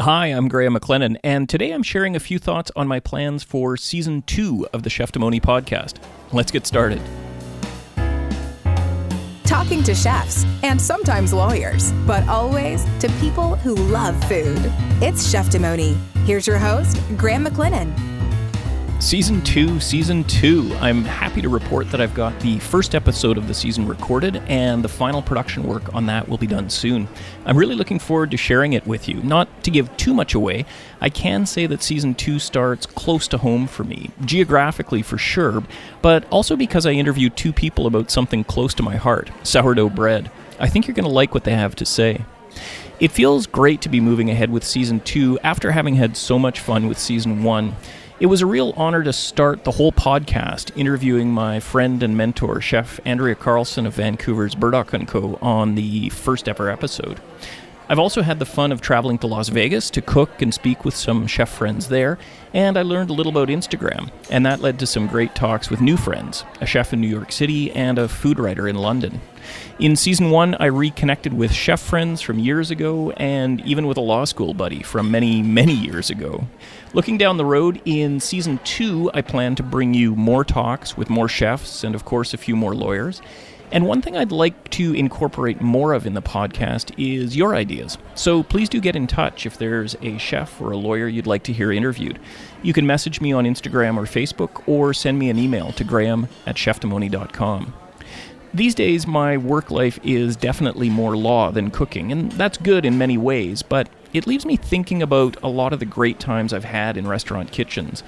Hi, I'm Graham McLennan, and today I'm sharing a few thoughts on my plans for season two of the Chef Demoni podcast. Let's get started. Talking to chefs and sometimes lawyers, but always to people who love food. It's Chef Demoni. Here's your host, Graham McLennan. Season 2, Season 2. I'm happy to report that I've got the first episode of the season recorded, and the final production work on that will be done soon. I'm really looking forward to sharing it with you. Not to give too much away, I can say that Season 2 starts close to home for me, geographically for sure, but also because I interviewed two people about something close to my heart sourdough bread. I think you're going to like what they have to say. It feels great to be moving ahead with Season 2 after having had so much fun with Season 1. It was a real honor to start the whole podcast interviewing my friend and mentor, Chef Andrea Carlson of Vancouver's Burdock & Co. on the first ever episode. I've also had the fun of traveling to Las Vegas to cook and speak with some chef friends there, and I learned a little about Instagram, and that led to some great talks with new friends, a chef in New York City and a food writer in London. In season one, I reconnected with chef friends from years ago and even with a law school buddy from many, many years ago. Looking down the road, in season two, I plan to bring you more talks with more chefs and, of course, a few more lawyers. And one thing I'd like to incorporate more of in the podcast is your ideas. So please do get in touch if there's a chef or a lawyer you'd like to hear interviewed. You can message me on Instagram or Facebook or send me an email to graham at chefdemoni.com. These days, my work life is definitely more law than cooking, and that's good in many ways, but it leaves me thinking about a lot of the great times I've had in restaurant kitchens.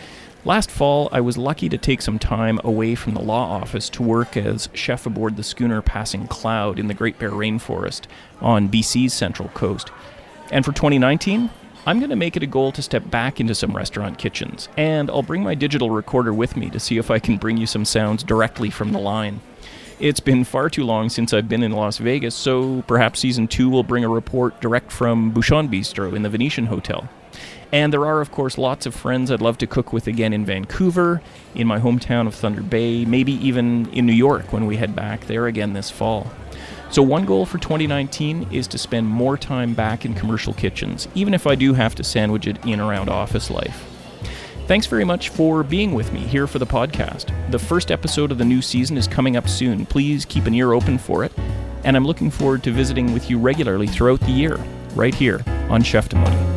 Last fall, I was lucky to take some time away from the law office to work as chef aboard the schooner Passing Cloud in the Great Bear Rainforest on BC's Central Coast. And for 2019, I'm going to make it a goal to step back into some restaurant kitchens, and I'll bring my digital recorder with me to see if I can bring you some sounds directly from the line. It's been far too long since I've been in Las Vegas, so perhaps season two will bring a report direct from Bouchon Bistro in the Venetian Hotel. And there are, of course, lots of friends I'd love to cook with again in Vancouver, in my hometown of Thunder Bay, maybe even in New York when we head back there again this fall. So, one goal for 2019 is to spend more time back in commercial kitchens, even if I do have to sandwich it in around office life. Thanks very much for being with me here for the podcast. The first episode of the new season is coming up soon. Please keep an ear open for it. And I'm looking forward to visiting with you regularly throughout the year, right here on Chef Demoni.